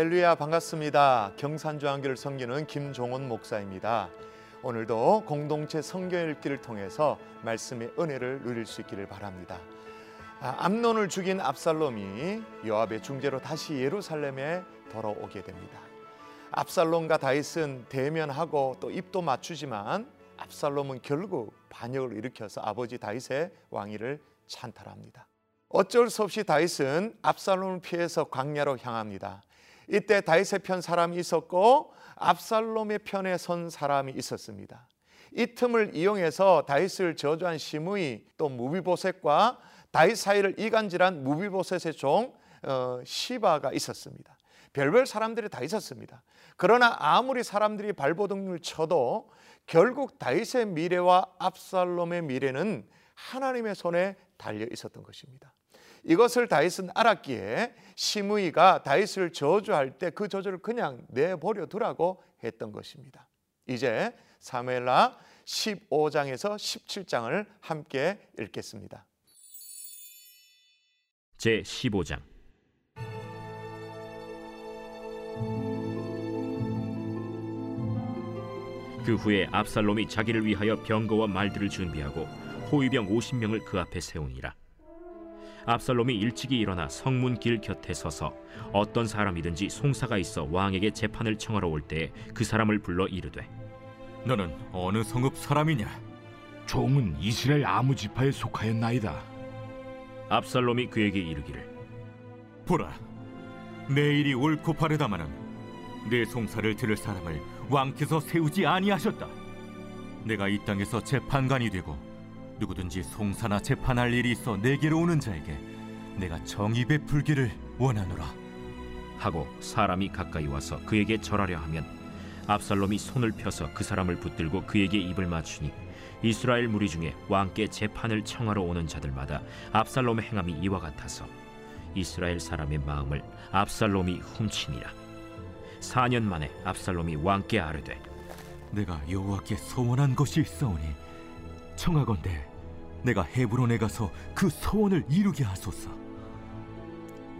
할렐루야 반갑습니다. 경산주한교를 섬기는 김종원 목사입니다. 오늘도 공동체 성경 읽기를 통해서 말씀의 은혜를 누릴 수 있기를 바랍니다. 아, 암론을 죽인 압살롬이 요압의 중재로 다시 예루살렘에 돌아오게 됩니다. 압살롬과 다윗은 대면하고 또 입도 맞추지만 압살롬은 결국 반역을 일으켜서 아버지 다윗의 왕위를 찬탈합니다. 어쩔 수 없이 다윗은 압살롬을 피해서 광야로 향합니다. 이때 다윗의 편 사람이 있었고 압살롬의 편에 선 사람이 있었습니다. 이 틈을 이용해서 다윗을 저주한 시므이 또 무비보셋과 다윗 사이를 이간질한 무비보셋의 종 어, 시바가 있었습니다. 별별 사람들이 다 있었습니다. 그러나 아무리 사람들이 발버둥을 쳐도 결국 다윗의 미래와 압살롬의 미래는 하나님의 손에 달려 있었던 것입니다. 이것을 다윗은 알았기에 시므이가 다윗을 저주할 때 그 저주를 그냥 내버려 두라고 했던 것입니다. 이제 사무엘라 15장에서 17장을 함께 읽겠습니다. 제 15장 그 후에 압살롬이 자기를 위하여 병거와 말들을 준비하고 호위병 50명을 그 앞에 세우니라 압살롬이 일찍이 일어나 성문 길 곁에 서서 어떤 사람이든지 송사가 있어 왕에게 재판을 청하러 올 때에 그 사람을 불러 이르되 너는 어느 성읍 사람이냐? 종은 이스라엘 아무 지파에 속하였나이다. 압살롬이 그에게 이르기를 보라, 내일이 옳고 바르다마는 내 송사를 들을 사람을 왕께서 세우지 아니하셨다. 내가 이 땅에서 재판관이 되고 누구든지 송사나 재판할 일이 있어 내게로 오는 자에게 내가 정의 베풀기를 원하노라. 하고 사람이 가까이 와서 그에게 절하려 하면 압살롬이 손을 펴서 그 사람을 붙들고 그에게 입을 맞추니 이스라엘 무리 중에 왕께 재판을 청하러 오는 자들마다 압살롬의 행함이 이와 같아서 이스라엘 사람의 마음을 압살롬이 훔치니라 4년 만에 압살롬이 왕께 아뢰되 내가 여호와께 소원한 것이 있어오니 청하건대 내가 헤브론에 가서 그 소원을 이루게 하소서.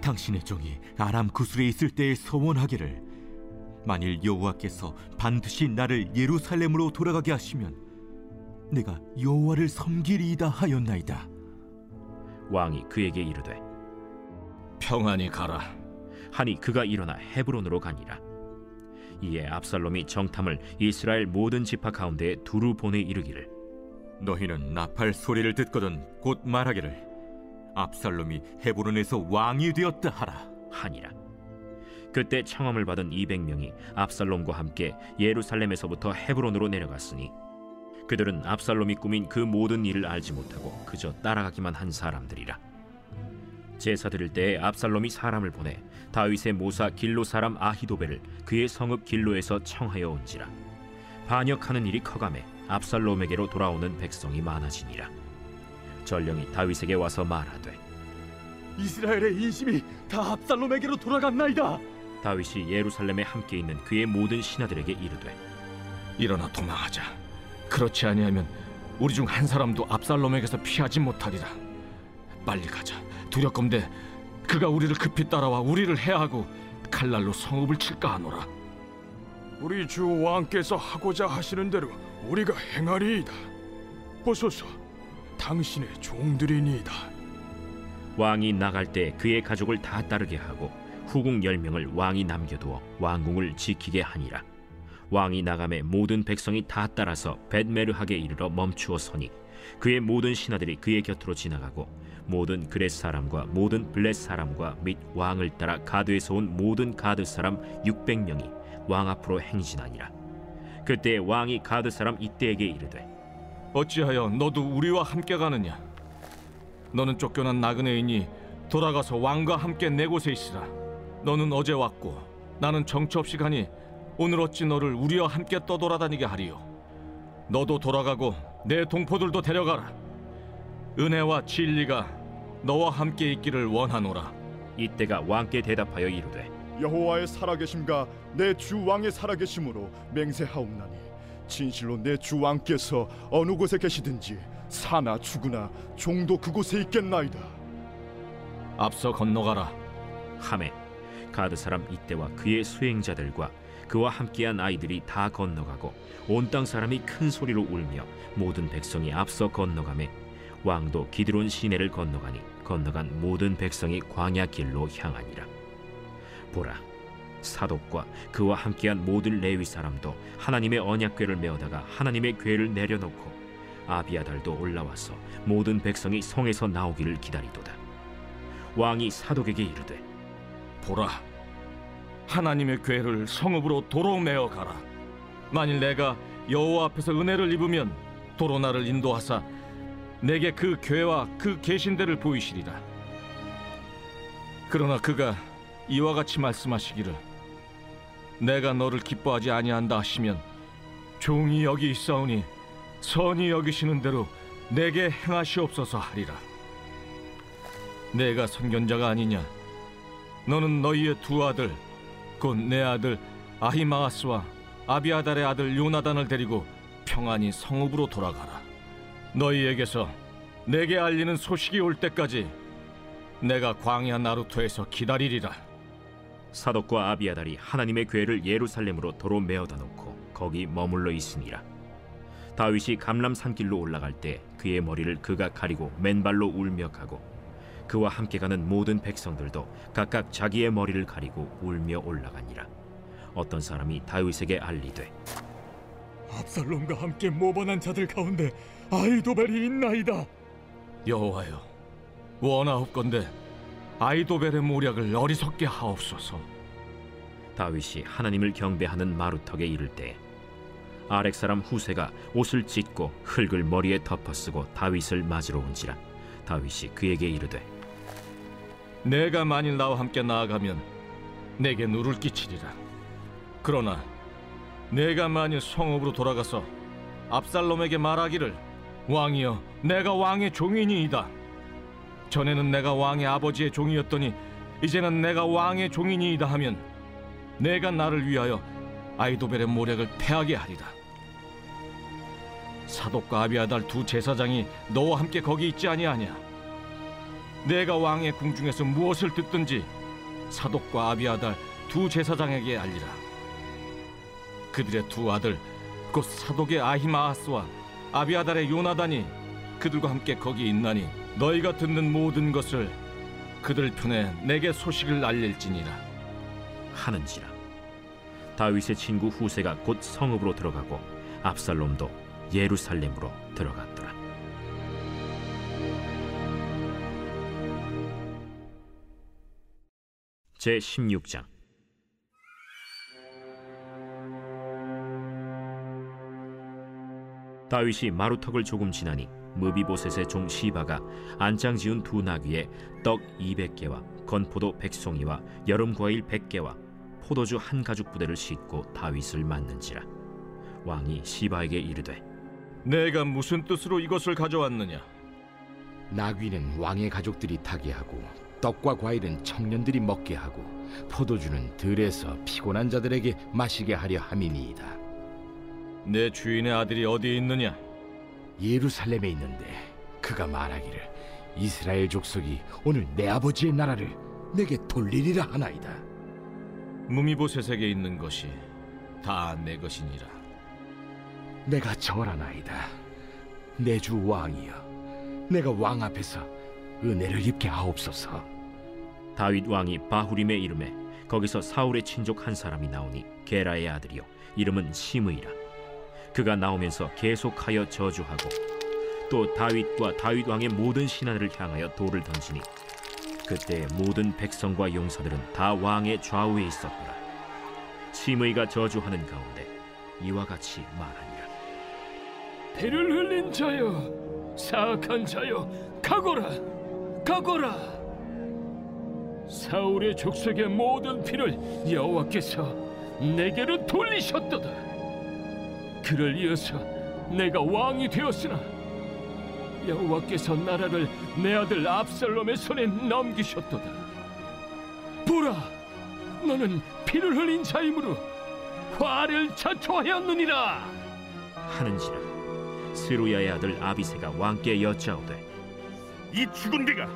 당신의 종이 아람 구슬에 있을 때에 소원하기를 만일 여호와께서 반드시 나를 예루살렘으로 돌아가게 하시면 내가 여호와를 섬기리이다 하였나이다. 왕이 그에게 이르되 평안히 가라. 하니 그가 일어나 헤브론으로 가니라 이에 압살롬이 정탐을 이스라엘 모든 지파 가운데에 두루 보내 이르기를 너희는 나팔 소리를 듣거든 곧 말하기를 압살롬이 헤브론에서 왕이 되었다 하라. 하니라. 그때 청함을 받은 200명이 압살롬과 함께 예루살렘에서부터 헤브론으로 내려갔으니 그들은 압살롬이 꾸민 그 모든 일을 알지 못하고 그저 따라가기만 한 사람들이라. 제사 드릴 때에 압살롬이 사람을 보내 다윗의 모사 길로 사람 아히도벨을 그의 성읍 길로에서 청하여 온지라. 반역하는 일이 커감해 압살롬에게로 돌아오는 백성이 많아지니라 전령이 다윗에게 와서 말하되 이스라엘의 인심이 다 압살롬에게로 돌아갔나이다. 다윗이 예루살렘에 함께 있는 그의 모든 신하들에게 이르되 일어나 도망하자. 그렇지 아니하면 우리 중 한 사람도 압살롬에게서 피하지 못하리라. 빨리 가자. 두렵건대 그가 우리를 급히 따라와 우리를 해하고 칼날로 성읍을 칠까 하노라. 우리 주 왕께서 하고자 하시는 대로 우리가 행하리이다. 보소서, 당신의 종들이니이다. 왕이 나갈 때 그의 가족을 다 따르게 하고 후궁 열 명을 왕이 남겨두어 왕궁을 지키게 하니라. 왕이 나감에 모든 백성이 다 따라서 벳메르하게 이르러 멈추어 서니 그의 모든 신하들이 그의 곁으로 지나가고 모든 그렛 사람과 모든 블렛 사람과 및 왕을 따라 가드에서 온 모든 가드 사람 600명이 왕 앞으로 행진하니라. 그때 왕이 가드 사람 이때에게 이르되 어찌하여 너도 우리와 함께 가느냐? 너는 쫓겨난 나그네이니 돌아가서 왕과 함께 내 곳에 있으라. 너는 어제 왔고 나는 정처 없이 가니 오늘 어찌 너를 우리와 함께 떠돌아다니게 하리요? 너도 돌아가고 내 동포들도 데려가라. 은혜와 진리가 너와 함께 있기를 원하노라. 이때가 왕께 대답하여 이르되 여호와의 살아계심과 내 주 왕의 살아계심으로 맹세하옵나니 진실로 내 주 왕께서 어느 곳에 계시든지 사나 죽으나 종도 그곳에 있겠나이다. 앞서 건너가라. 함에 가드 사람 이때와 그의 수행자들과 그와 함께한 아이들이 다 건너가고 온 땅 사람이 큰 소리로 울며 모든 백성이 앞서 건너가매 왕도 기드론 시내를 건너가니 건너간 모든 백성이 광야 길로 향하니라 보라. 사독과 그와 함께한 모든 레위 사람도 하나님의 언약궤를 메어다가 하나님의 궤를 내려놓고 아비아달도 올라와서 모든 백성이 성에서 나오기를 기다리도다. 왕이 사독에게 이르되 보라 하나님의 궤를 성읍으로 도로 메어 가라. 만일 내가 여호와 앞에서 은혜를 입으면 도로 나를 인도하사 내게 그 궤와 그 계신대를 보이시리라. 그러나 그가 이와 같이 말씀하시기를 내가 너를 기뻐하지 아니한다 하시면 종이 여기 있사오니 선이 여기시는 대로 내게 행하시옵소서 하리라. 내가 선견자가 아니냐? 너는 너희의 두 아들 곧 내 아들 아히마아스와 아비아달의 아들 요나단을 데리고 평안히 성읍으로 돌아가라. 너희에게서 내게 알리는 소식이 올 때까지 내가 광야 나루토에서 기다리리라 사독과 아비아달이 하나님의 궤를 예루살렘으로 도로 메어다 놓고 거기 머물러 있으니라 다윗이 감람 산길로 올라갈 때 그의 머리를 그가 가리고 맨발로 울며 가고 그와 함께 가는 모든 백성들도 각각 자기의 머리를 가리고 울며 올라가니라 어떤 사람이 다윗에게 알리되 압살롬과 함께 모반한 자들 가운데 아이도벨이 있나이다. 여호와여 원하옵건대 아이도벨의 모략을 어리석게 하옵소서. 다윗이 하나님을 경배하는 마루턱에 이를 때 아렉 사람 후세가 옷을 찢고 흙을 머리에 덮어쓰고 다윗을 맞으러 온지라 다윗이 그에게 이르되 내가 만일 나와 함께 나아가면 내게 누를 끼치리라. 그러나 내가 만일 성읍으로 돌아가서 압살롬에게 말하기를 왕이여 내가 왕의 종이니이다 전에는 내가 왕의 아버지의 종이었더니 이제는 내가 왕의 종이니이다 하면 내가 나를 위하여 아이도벨의 모략을 패하게 하리라 사독과 아비아달 두 제사장이 너와 함께 거기 있지 아니하냐 내가 왕의 궁중에서 무엇을 듣든지 사독과 아비아달 두 제사장에게 알리라. 그들의 두 아들 곧 사독의 아히마아스와 아비아달의 요나단이 그들과 함께 거기 있나니 너희가 듣는 모든 것을 그들 편에 내게 소식을 알릴지니라. 하는지라. 다윗의 친구 후세가 곧 성읍으로 들어가고 압살롬도 예루살렘으로 들어갔더라. 제 16장. 다윗이 마루턱을 조금 지나니 무비보셋의 종 시바가 안장 지은 두 나귀에 떡 200개와 건포도 100송이와 여름 과일 100개와 포도주 한 가죽 부대를 싣고 다윗을 맞는지라 왕이 시바에게 이르되 내가 무슨 뜻으로 이것을 가져왔느냐? 나귀는 왕의 가족들이 타게 하고 떡과 과일은 청년들이 먹게 하고 포도주는 들에서 피곤한 자들에게 마시게 하려 함이니이다. 내 주인의 아들이 어디 있느냐? 예루살렘에 있는데 그가 말하기를 이스라엘 족속이 오늘 내 아버지의 나라를 내게 돌리리라 하나이다. 무미보셋에게 있는 것이 다 내 것이니라. 내가 절하나이다. 내 주 왕이여, 내가 왕 앞에서 은혜를 입게 하옵소서. 다윗 왕이 바후림의 이름에 거기서 사울의 친족 한 사람이 나오니 게라의 아들이요 이름은 시므이라 그가 나오면서 계속하여 저주하고 또 다윗과 다윗 왕의 모든 신하들을 향하여 돌을 던지니 그때 모든 백성과 용사들은 다 왕의 좌우에 있었더라 시므이가 저주하는 가운데 이와 같이 말하니라 피를 흘린 자여, 사악한 자여, 가거라, 가거라. 사울의 족속의 모든 피를 여호와께서 내게로 돌리셨도다. 그를 이어서 내가 왕이 되었으나 여호와께서 나라를 내 아들 압살롬의 손에 넘기셨도다. 보라, 너는 피를 흘린 자이므로 화를 자초하였느니라. 하는지라 스루야의 아들 아비세가 왕께 여짜오되 이 죽은 개가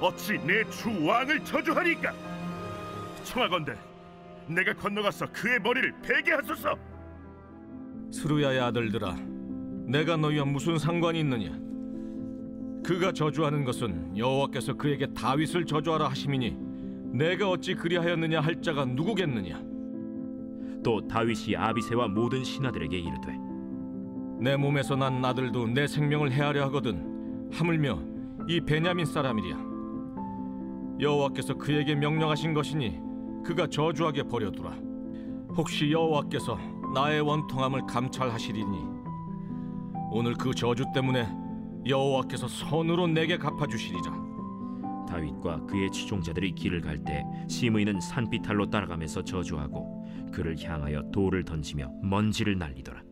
어찌 내 주 왕을 저주하리까? 청하건대 내가 건너가서 그의 머리를 베게 하소서. 스루야의 아들들아, 내가 너희와 무슨 상관이 있느냐? 그가 저주하는 것은 여호와께서 그에게 다윗을 저주하라 하심이니 내가 어찌 그리하였느냐 할 자가 누구겠느냐? 또 다윗이 아비새와 모든 신하들에게 이르되 내 몸에서 난 아들도 내 생명을 해하려 하거든 하물며 이 베냐민 사람이랴 여호와께서 그에게 명령하신 것이니 그가 저주하게 버려두라 혹시 여호와께서 나의 원통함을 감찰하시리니 오늘 그 저주 때문에 여호와께서 선으로 내게 갚아주시리라. 다윗과 그의 추종자들이 길을 갈 때 시므이는 산비탈로 따라가면서 저주하고 그를 향하여 돌을 던지며 먼지를 날리더라.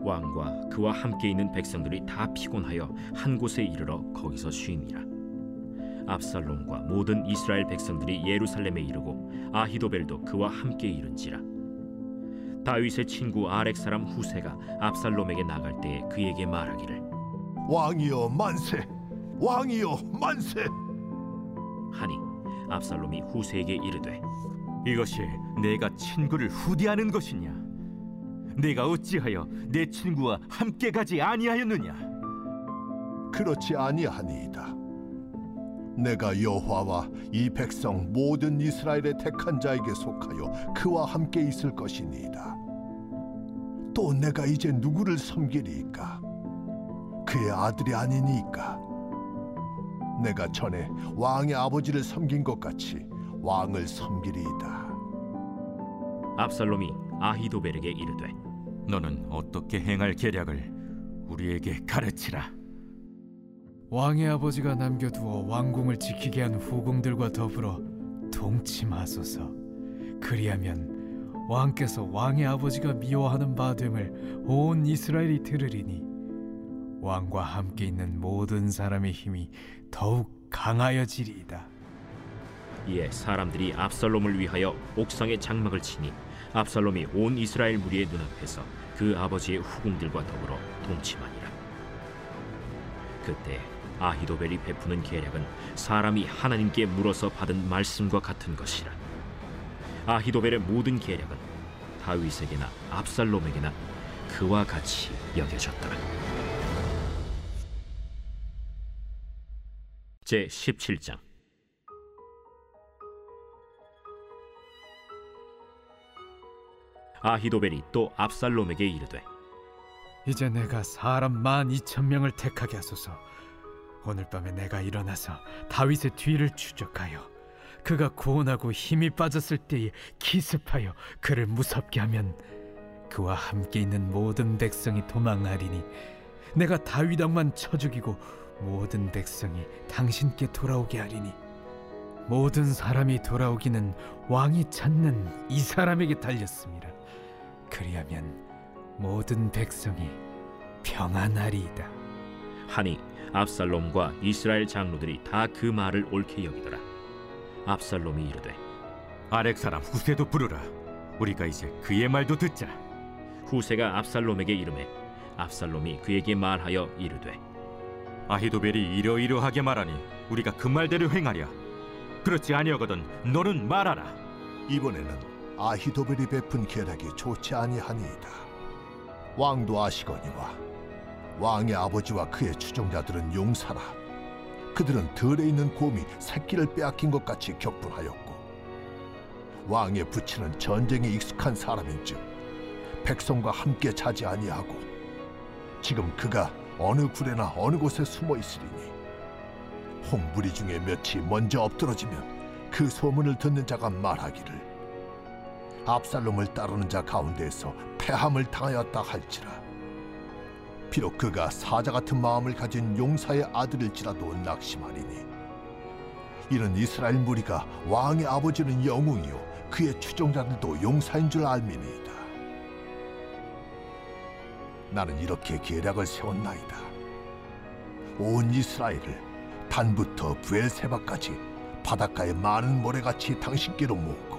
왕과 그와 함께 있는 백성들이 다 피곤하여 한 곳에 이르러 거기서 쉼이라. 압살롬과 모든 이스라엘 백성들이 예루살렘에 이르고 아히도벨도 그와 함께 이른지라 다윗의 친구 아렉 사람 후세가 압살롬에게 나갈 때에 그에게 말하기를 왕이여 만세 왕이여 만세 하니 압살롬이 후세에게 이르되 이것이 내가 친구를 후대하는 것이냐? 내가 어찌하여 내 친구와 함께 가지 아니하였느냐? 그렇지 아니하니이다 내가 여호와와 이 백성 모든 이스라엘의 택한 자에게 속하여 그와 함께 있을 것이니이다. 또 내가 이제 누구를 섬기리이까? 그의 아들이 아니니까? 내가 전에 왕의 아버지를 섬긴 것 같이 왕을 섬기리이다. 압살롬이 아히도벨에게 이르되 너는 어떻게 행할 계략을 우리에게 가르치라. 왕의 아버지가 남겨두어 왕궁을 지키게 한 후궁들과 더불어 동침하소서. 그리하면 왕께서 왕의 아버지가 미워하는 바 됨을 온 이스라엘이 들으리니 왕과 함께 있는 모든 사람의 힘이 더욱 강하여지리이다. 이에 사람들이 압살롬을 위하여 옥상에 장막을 치니 압살롬이 온 이스라엘 무리의 눈앞에서 그 아버지의 후궁들과 더불어 동침하니라. 그때 아히도벨이 베푸는 계략은 사람이 하나님께 물어서 받은 말씀과 같은 것이라. 아히도벨의 모든 계략은 다윗에게나 압살롬에게나 그와 같이 여겨졌더라. 제 17장 아히도벨이 또 압살롬에게 이르되 이제 내가 사람 만 이천 명을 택하게 하소서. 오늘 밤에 내가 일어나서 다윗의 뒤를 추적하여 그가 고온하고 힘이 빠졌을 때에 기습하여 그를 무섭게 하면 그와 함께 있는 모든 백성이 도망하리니 내가 다윗 왕만 쳐 죽이고 모든 백성이 당신께 돌아오게 하리니 모든 사람이 돌아오기는 왕이 찾는 이 사람에게 달렸습니다. 그리하면 모든 백성이 평안하리이다. 하니 압살롬과 이스라엘 장로들이 다 그 말을 옳게 여기더라. 압살롬이 이르되 아렉 사람 후세도 부르라. 우리가 이제 그의 말도 듣자. 후세가 압살롬에게 이르매 압살롬이 그에게 말하여 이르되 아히도벨이 이러이러하게 말하니 우리가 그 말대로 행하랴. 그렇지 아니하거든 너는 말하라. 이번에는 아히도벨이 베푼 계략이 좋지 아니하니이다. 왕도 아시거니와 왕의 아버지와 그의 추종자들은 용사라. 그들은 들에 있는 곰이 새끼를 빼앗긴 것 같이 격분하였고 왕의 부친은 전쟁에 익숙한 사람인즉 백성과 함께 자지 아니하고 지금 그가 어느 굴에나 어느 곳에 숨어 있으리니 홍부리 중에 몇이 먼저 엎드러지면 그 소문을 듣는 자가 말하기를 압살롬을 따르는 자 가운데에서 패함을 당하였다 할지라 비록 그가 사자 같은 마음을 가진 용사의 아들일지라도 낙심하리니. 이는 이스라엘 무리가 왕의 아버지는 영웅이요 그의 추종자들도 용사인 줄 알미니이다. 나는 이렇게 계략을 세웠나이다. 온 이스라엘을 단부터 부엘세바까지 바닷가의 많은 모래같이 당신께로 모으고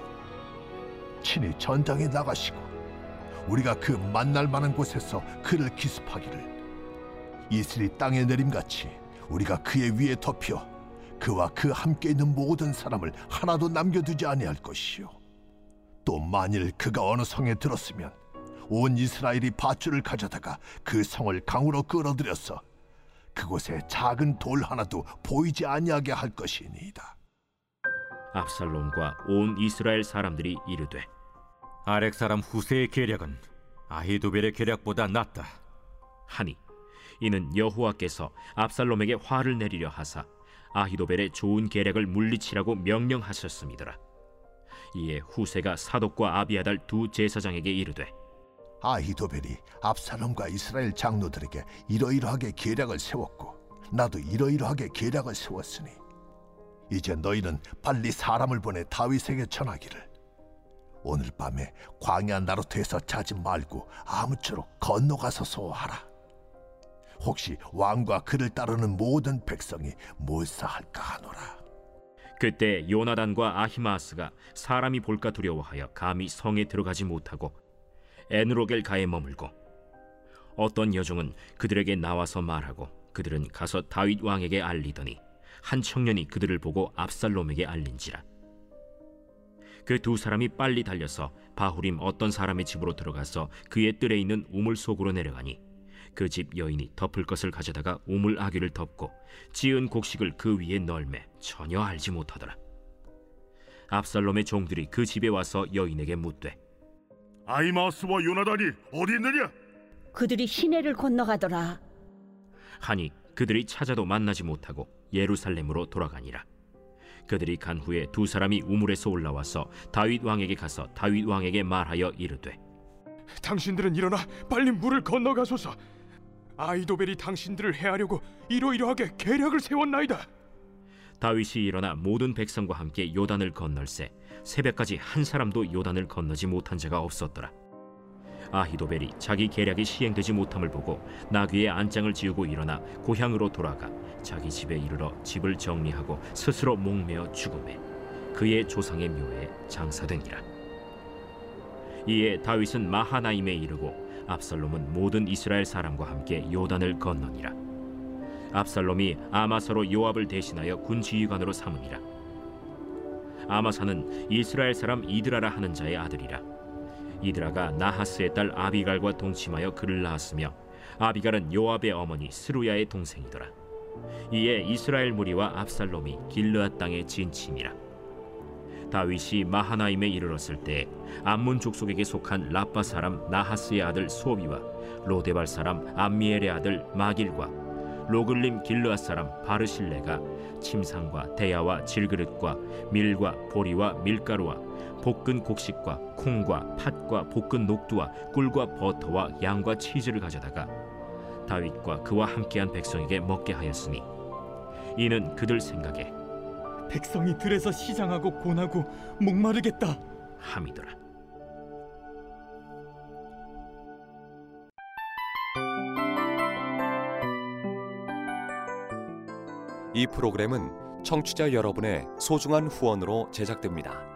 친히 전장에 나가시고 우리가 그 만날 만한 곳에서 그를 기습하기를. 이슬이 땅에 내림같이 우리가 그의 위에 덮여 그와 그 함께 있는 모든 사람을 하나도 남겨두지 아니할 것이요. 또 만일 그가 어느 성에 들었으면 온 이스라엘이 밧줄을 가져다가 그 성을 강으로 끌어들여서 그곳에 작은 돌 하나도 보이지 아니하게 할 것이니이다. 압살롬과 온 이스라엘 사람들이 이르되 아렉 사람 후세의 계략은 아히도벨의 계략보다 낫다. 하니 이는 여호와께서 압살롬에게 화를 내리려 하사 아히도벨의 좋은 계략을 물리치라고 명령하셨음이더라. 이에 후세가 사독과 아비아달 두 제사장에게 이르되 아히도벨이 압살롬과 이스라엘 장로들에게 이러이러하게 계략을 세웠고 나도 이러이러하게 계략을 세웠으니 이제 너희는 빨리 사람을 보내 다윗에게 전하기를 오늘 밤에 광야 나루트에서 자지 말고 아무쪼록 건너가서 소하라. 혹시 왕과 그를 따르는 모든 백성이 몰사할까 하노라. 그때 요나단과 아히마스가 사람이 볼까 두려워하여 감히 성에 들어가지 못하고 에누로겔 가에 머물고 어떤 여종은 그들에게 나와서 말하고 그들은 가서 다윗 왕에게 알리더니 한 청년이 그들을 보고 압살롬에게 알린지라 그 두 사람이 빨리 달려서 바후림 어떤 사람의 집으로 들어가서 그의 뜰에 있는 우물 속으로 내려가니 그 집 여인이 덮을 것을 가져다가 우물 아귀를 덮고 지은 곡식을 그 위에 널매 전혀 알지 못하더라 압살롬의 종들이 그 집에 와서 여인에게 묻되 아이마스와 요나단이 어디 있느냐? 그들이 시내를 건너가더라. 하니 그들이 찾아도 만나지 못하고 예루살렘으로 돌아가니라. 그들이 간 후에 두 사람이 우물에서 올라와서 다윗 왕에게 가서 다윗 왕에게 말하여 이르되 당신들은 일어나 빨리 물을 건너가소서. 아이도벨이 당신들을 해하려고 이러이러하게 계략을 세웠나이다. 다윗이 일어나 모든 백성과 함께 요단을 건널세 새벽까지 한 사람도 요단을 건너지 못한 자가 없었더라. 아히도벨이 자기 계략이 시행되지 못함을 보고 나귀의 안장을 지우고 일어나 고향으로 돌아가 자기 집에 이르러 집을 정리하고 스스로 목매어 죽음에 그의 조상의 묘에 장사되니라. 이에 다윗은 마하나임에 이르고 압살롬은 모든 이스라엘 사람과 함께 요단을 건너니라. 압살롬이 아마사로 요압을 대신하여 군 지휘관으로 삼으니라. 아마사는 이스라엘 사람 이드라라 하는 자의 아들이라. 이드라가 나하스의 딸 아비갈과 동침하여 그를 낳았으며 아비갈은 요압의 어머니 스루야의 동생이더라. 이에 이스라엘 무리와 압살롬이 길르앗 땅에 진침이라. 다윗이 마하나임에 이르렀을 때 암몬 족속에게 속한 라빠 사람 나하스의 아들 소비와 로데발 사람 암미엘의 아들 마길과 로글림 길르앗 사람 바르실레가 침상과 대야와 질그릇과 밀과 보리와 밀가루와 볶은 곡식과 콩과 팥과 볶은 녹두와 꿀과 버터와 양과 치즈를 가져다가 다윗과 그와 함께한 백성에게 먹게 하였으니 이는 그들 생각에 백성이 들에서 시장하고 고나고 목마르겠다. 함이더라. 이 프로그램은 청취자 여러분의 소중한 후원으로 제작됩니다.